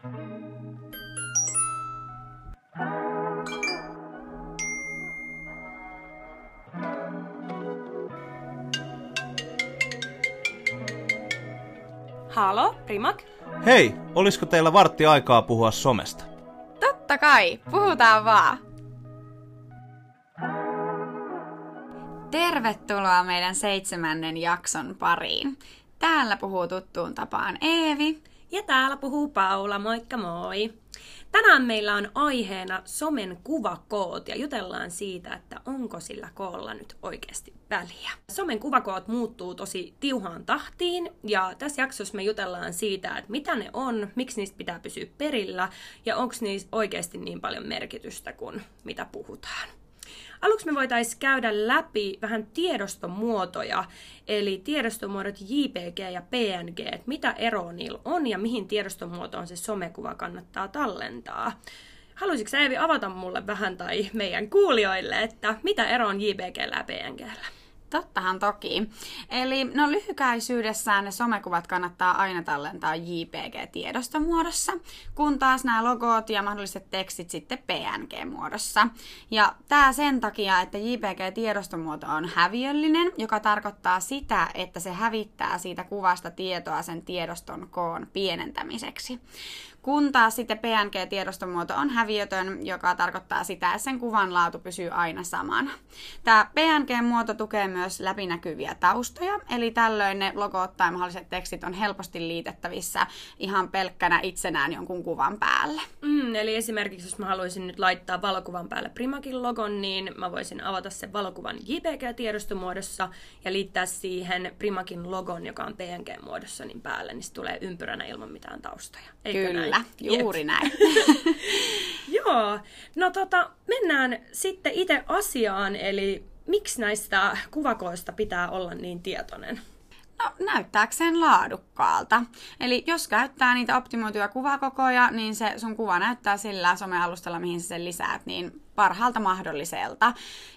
Halo, Primak? Hei, olisiko teillä vartti aikaa puhua somesta? Totta kai, puhutaan vaan. Tervetuloa meidän seitsemännen jakson pariin. Täällä puhuu tuttuun tapaan Eevi. Ja täällä puhuu Paula, moikka moi! Tänään meillä on aiheena somen kuvakoot ja jutellaan siitä, että onko sillä koolla nyt oikeasti väliä. Somen kuvakoot muuttuu tosi tiuhaan tahtiin ja tässä jaksossa me jutellaan siitä, että mitä ne on, miksi niistä pitää pysyä perillä ja onko niistä oikeasti niin paljon merkitystä kuin mitä puhutaan. Aluksi me voitaisiin käydä läpi vähän tiedostomuotoja, eli tiedostomuodot JPG ja PNG, että mitä eroa niillä on ja mihin tiedostomuotoon se somekuva kannattaa tallentaa. Haluaisitko Eevi avata mulle vähän tai meidän kuulijoille, että mitä ero on JPG ja PNG? Tottahan toki. Eli no lyhykäisyydessään ne somekuvat kannattaa aina tallentaa JPG-tiedostomuodossa, kun taas nämä logot ja mahdolliset tekstit sitten PNG-muodossa. Ja tämä sen takia, että JPG-tiedostomuoto on häviöllinen, joka tarkoittaa sitä, että se hävittää siitä kuvasta tietoa sen tiedoston koon pienentämiseksi kun taas sitten PNG-tiedostomuoto on häviötön, joka tarkoittaa sitä, että sen kuvan laatu pysyy aina samana. Tämä PNG-muoto tukee myös läpinäkyviä taustoja, eli tällöin ne logot tai mahdolliset tekstit on helposti liitettävissä ihan pelkkänä itsenään jonkun kuvan päälle. Mm, eli esimerkiksi jos mä haluaisin nyt laittaa valokuvan päälle Primakin logon, niin mä voisin avata sen valokuvan JPG-tiedostomuodossa ja liittää siihen Primakin logon, joka on PNG-muodossa, niin päälle, niin se tulee ympyränä ilman mitään taustoja. Eikö Kyllä. Näin? Kyllä, juuri Jep. näin. Joo, no tota, mennään sitten itse asiaan, eli miksi näistä kuvakoista pitää olla niin tietoinen? No, näyttääkseen laadukkaalta. Eli jos käyttää niitä optimoituja kuvakokoja, niin se sun kuva näyttää sillä somealustalla, mihin sä sen lisäät, niin parhaalta mahdolliselta.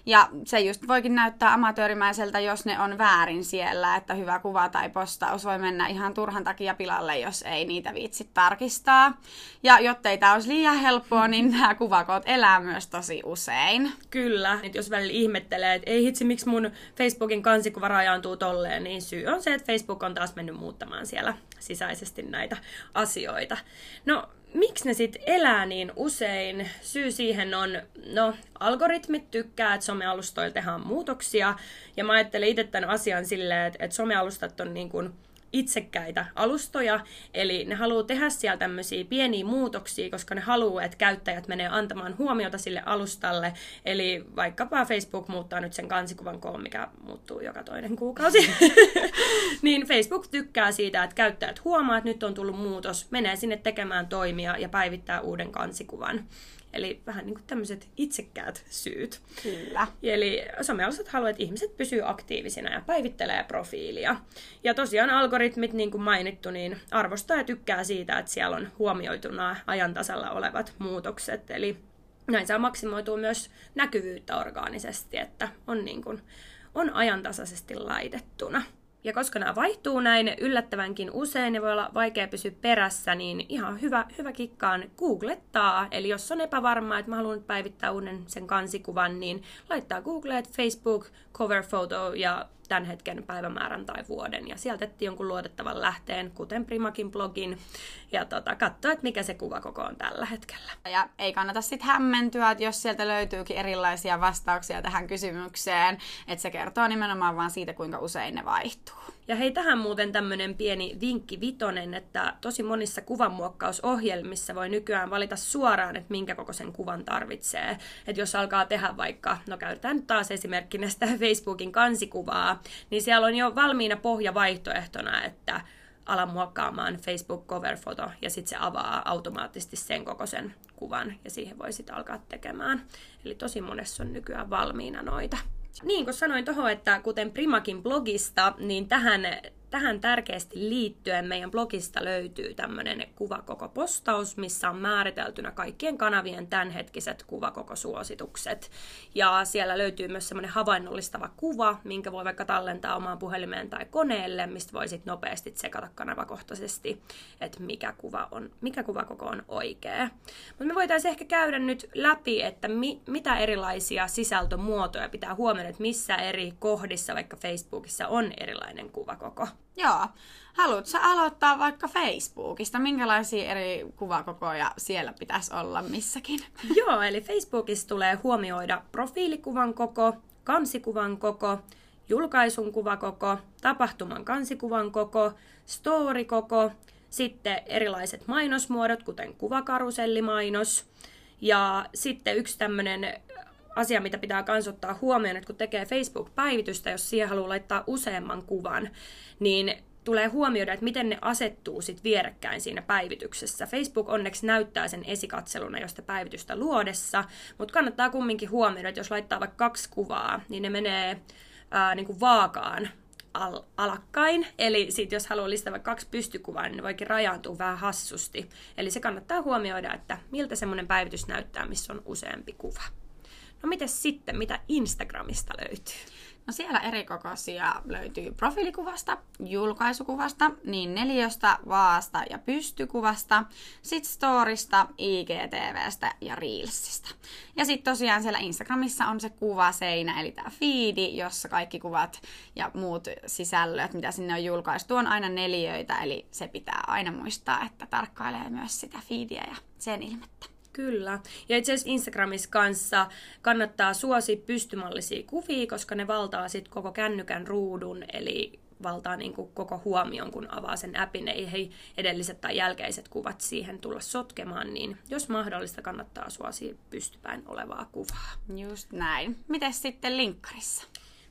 Ja se just voikin näyttää amatöörimäiseltä, jos ne on väärin siellä, että hyvä kuva tai postaus voi mennä ihan turhan takia pilalle, jos ei niitä viitsi tarkistaa. Ja jottei tämä olisi liian helppoa, niin nämä kuvakoot elää myös tosi usein. Kyllä, että jos välillä ihmettelee, että ei hitsi, miksi mun Facebookin kansikuva rajaantuu tolleen, niin syy on se, että Facebook on taas mennyt muuttamaan siellä sisäisesti näitä asioita. No, miksi ne sitten elää niin usein? Syy siihen on, no, algoritmit tykkää, että somealustoilla tehdään muutoksia. Ja mä ajattelen itse tämän asian silleen, että, että somealustat on niin kuin itsekkäitä alustoja, eli ne haluaa tehdä siellä tämmöisiä pieniä muutoksia, koska ne haluaa, että käyttäjät menee antamaan huomiota sille alustalle, eli vaikkapa Facebook muuttaa nyt sen kansikuvan koon, mikä muuttuu joka toinen kuukausi, niin Facebook tykkää siitä, että käyttäjät huomaa, että nyt on tullut muutos, menee sinne tekemään toimia ja päivittää uuden kansikuvan. Eli vähän niin kuin tämmöiset itsekkäät syyt. Kyllä. Eli somealustat haluaa, että ihmiset pysyy aktiivisina ja päivittelee profiilia. Ja tosiaan algoritmit, niin kuin mainittu, niin arvostaa ja tykkää siitä, että siellä on huomioitu nämä ajan tasalla olevat muutokset. Eli näin saa maksimoitua myös näkyvyyttä orgaanisesti, että on, niin kuin, on ajantasaisesti laitettuna. Ja koska nämä vaihtuu näin yllättävänkin usein ja voi olla vaikea pysyä perässä, niin ihan hyvä, hyvä kikkaan googlettaa. Eli jos on epävarmaa, että mä haluan päivittää uuden sen kansikuvan, niin laittaa Googleet Facebook, cover photo ja tämän hetken päivämäärän tai vuoden. Ja sieltä etti jonkun luotettavan lähteen, kuten Primakin blogin, ja tota, katsoa, että mikä se kuvakoko on tällä hetkellä. Ja ei kannata sitten hämmentyä, että jos sieltä löytyykin erilaisia vastauksia tähän kysymykseen, että se kertoo nimenomaan vaan siitä, kuinka usein ne vaihtuu. Ja hei, tähän muuten tämmöinen pieni vinkki vitonen, että tosi monissa kuvanmuokkausohjelmissa voi nykyään valita suoraan, että minkä kokoisen kuvan tarvitsee. Että jos alkaa tehdä vaikka, no käytetään nyt taas esimerkkinä sitä Facebookin kansikuvaa, niin siellä on jo valmiina pohjavaihtoehtona, että ala muokkaamaan Facebook cover photo ja sitten se avaa automaattisesti sen kokoisen kuvan ja siihen voi sitten alkaa tekemään. Eli tosi monessa on nykyään valmiina noita. Niin, kun sanoin tuohon, että kuten Primakin blogista, niin tähän tähän tärkeästi liittyen meidän blogista löytyy tämmöinen kuvakoko-postaus, missä on määriteltynä kaikkien kanavien tämänhetkiset kuvakoko-suositukset. Ja siellä löytyy myös semmoinen havainnollistava kuva, minkä voi vaikka tallentaa omaan puhelimeen tai koneelle, mistä voi sitten nopeasti tsekata kanavakohtaisesti, että mikä, kuva on, mikä kuvakoko on oikea. Mutta me voitaisiin ehkä käydä nyt läpi, että mi, mitä erilaisia sisältömuotoja pitää huomioida, että missä eri kohdissa, vaikka Facebookissa, on erilainen kuvakoko. Joo. Haluatko aloittaa vaikka Facebookista? Minkälaisia eri kuvakokoja siellä pitäisi olla missäkin? Joo, eli Facebookissa tulee huomioida profiilikuvan koko, kansikuvan koko, julkaisun kuvakoko, tapahtuman kansikuvan koko, story koko, sitten erilaiset mainosmuodot, kuten kuvakarusellimainos. Ja sitten yksi tämmöinen asia, mitä pitää myös ottaa huomioon, että kun tekee Facebook-päivitystä, jos siihen haluaa laittaa useamman kuvan, niin tulee huomioida, että miten ne asettuu sit vierekkäin siinä päivityksessä. Facebook onneksi näyttää sen esikatseluna josta päivitystä luodessa, mutta kannattaa kumminkin huomioida, että jos laittaa vaikka kaksi kuvaa, niin ne menee ää, niin kuin vaakaan al- alakkain. Eli sit jos haluaa listata vaikka kaksi pystykuvaa, niin ne voikin rajaantua vähän hassusti. Eli se kannattaa huomioida, että miltä semmoinen päivitys näyttää, missä on useampi kuva. No miten sitten, mitä Instagramista löytyy? No siellä eri kokoisia löytyy profiilikuvasta, julkaisukuvasta, niin neliöstä, vaasta ja pystykuvasta, sitten storista, IGTVstä ja Reelsistä. Ja sitten tosiaan siellä Instagramissa on se kuvaseinä, eli tämä feedi, jossa kaikki kuvat ja muut sisällöt, mitä sinne on julkaistu, on aina neliöitä, eli se pitää aina muistaa, että tarkkailee myös sitä feediä ja sen ilmettä. Kyllä. Ja itse asiassa Instagramissa kanssa kannattaa suosi pystymallisia kuvia, koska ne valtaa sitten koko kännykän ruudun, eli valtaa niin kuin koko huomion, kun avaa sen appin, ei hei edelliset tai jälkeiset kuvat siihen tulla sotkemaan, niin jos mahdollista kannattaa suosia pystypäin olevaa kuvaa. Just näin. Miten sitten linkkarissa?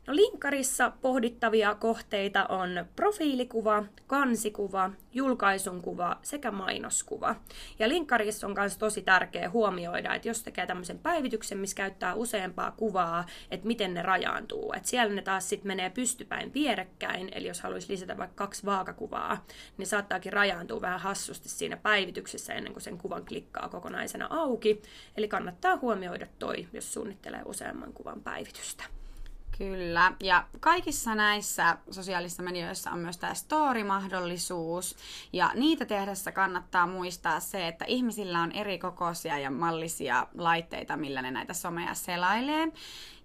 No linkkarissa pohdittavia kohteita on profiilikuva, kansikuva, julkaisun kuva sekä mainoskuva. Ja linkkarissa on myös tosi tärkeää huomioida, että jos tekee tämmöisen päivityksen, missä käyttää useampaa kuvaa, että miten ne rajaantuu. Että siellä ne taas sitten menee pystypäin vierekkäin, eli jos haluaisi lisätä vaikka kaksi vaakakuvaa, niin saattaakin rajaantua vähän hassusti siinä päivityksessä ennen kuin sen kuvan klikkaa kokonaisena auki. Eli kannattaa huomioida toi, jos suunnittelee useamman kuvan päivitystä. Kyllä, ja kaikissa näissä sosiaalisissa medioissa on myös tämä story-mahdollisuus, ja niitä tehdessä kannattaa muistaa se, että ihmisillä on eri kokoisia ja mallisia laitteita, millä ne näitä someja selailee,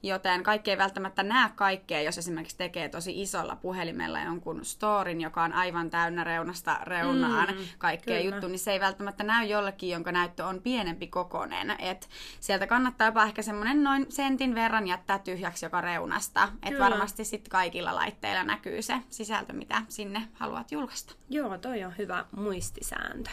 joten kaikki ei välttämättä näe kaikkea, jos esimerkiksi tekee tosi isolla puhelimella jonkun storin, joka on aivan täynnä reunasta reunaan mm, kaikkea kyllä. juttu, niin se ei välttämättä näy jollekin, jonka näyttö on pienempi kokonen. Et sieltä kannattaa jopa ehkä semmoinen noin sentin verran jättää tyhjäksi joka reunasta, että varmasti sitten kaikilla laitteilla näkyy se sisältö, mitä sinne haluat julkaista. Joo, toi on hyvä muistisääntö.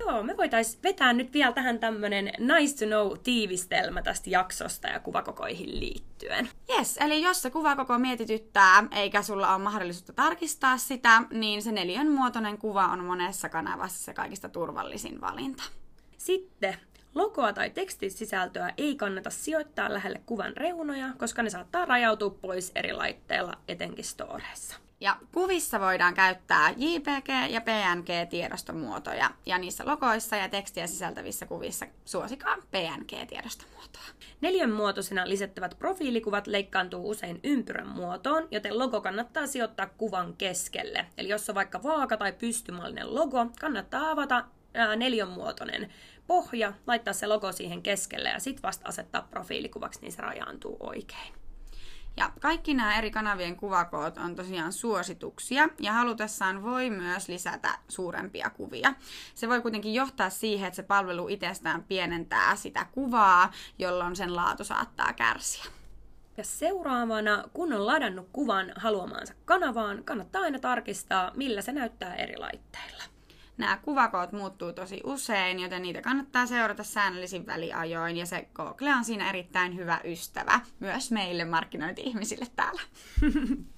Joo, me voitaisiin vetää nyt vielä tähän tämmönen nice to know tiivistelmä tästä jaksosta ja kuvakokoihin liittyen. Yes, eli jos se kuvakoko mietityttää, eikä sulla ole mahdollisuutta tarkistaa sitä, niin se neljän muotoinen kuva on monessa kanavassa se kaikista turvallisin valinta. Sitten Logoa tai tekstisisältöä ei kannata sijoittaa lähelle kuvan reunoja, koska ne saattaa rajautua pois eri laitteilla, etenkin storeissa. Ja kuvissa voidaan käyttää JPG- ja PNG-tiedostomuotoja, ja niissä logoissa ja tekstiä sisältävissä kuvissa suosikaan PNG-tiedostomuotoa. Neljän muotoisena lisättävät profiilikuvat leikkaantuu usein ympyrän muotoon, joten logo kannattaa sijoittaa kuvan keskelle. Eli jos on vaikka vaaka- tai pystymallinen logo, kannattaa avata neljänmuotoinen pohja, laittaa se logo siihen keskelle ja sitten vasta asettaa profiilikuvaksi, niin se rajaantuu oikein. Ja kaikki nämä eri kanavien kuvakoot on tosiaan suosituksia ja halutessaan voi myös lisätä suurempia kuvia. Se voi kuitenkin johtaa siihen, että se palvelu itsestään pienentää sitä kuvaa, jolloin sen laatu saattaa kärsiä. Ja seuraavana, kun on ladannut kuvan haluamaansa kanavaan, kannattaa aina tarkistaa, millä se näyttää eri laitteilla. Nämä kuvakoot muuttuu tosi usein, joten niitä kannattaa seurata säännöllisin väliajoin, ja se Google on siinä erittäin hyvä ystävä, myös meille markkinointi-ihmisille täällä.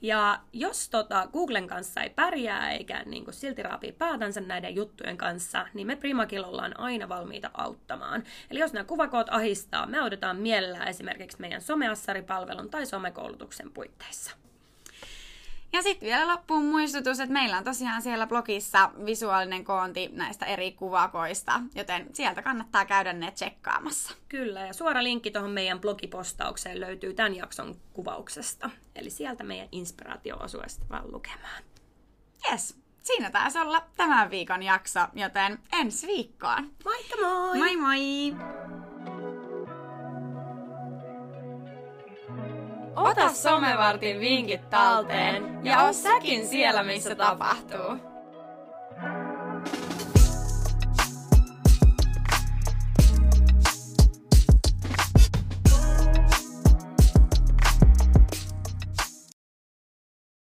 Ja jos tota, Googlen kanssa ei pärjää eikä niin kuin, silti raapii päätänsä näiden juttujen kanssa, niin me Primakil ollaan aina valmiita auttamaan. Eli jos nämä kuvakoot ahistaa, me autetaan mielellään esimerkiksi meidän someassaripalvelun tai somekoulutuksen puitteissa. Ja sitten vielä loppuun muistutus, että meillä on tosiaan siellä blogissa visuaalinen koonti näistä eri kuvakoista, joten sieltä kannattaa käydä ne tsekkaamassa. Kyllä, ja suora linkki tuohon meidän blogipostaukseen löytyy tämän jakson kuvauksesta. Eli sieltä meidän inspiraatio-osuesta vaan lukemaan. Yes, siinä taisi olla tämän viikon jakso, joten ensi viikkoon. Moikka moi! Moi moi! Ota somevartin vinkit talteen ja oo säkin siellä, missä tapahtuu.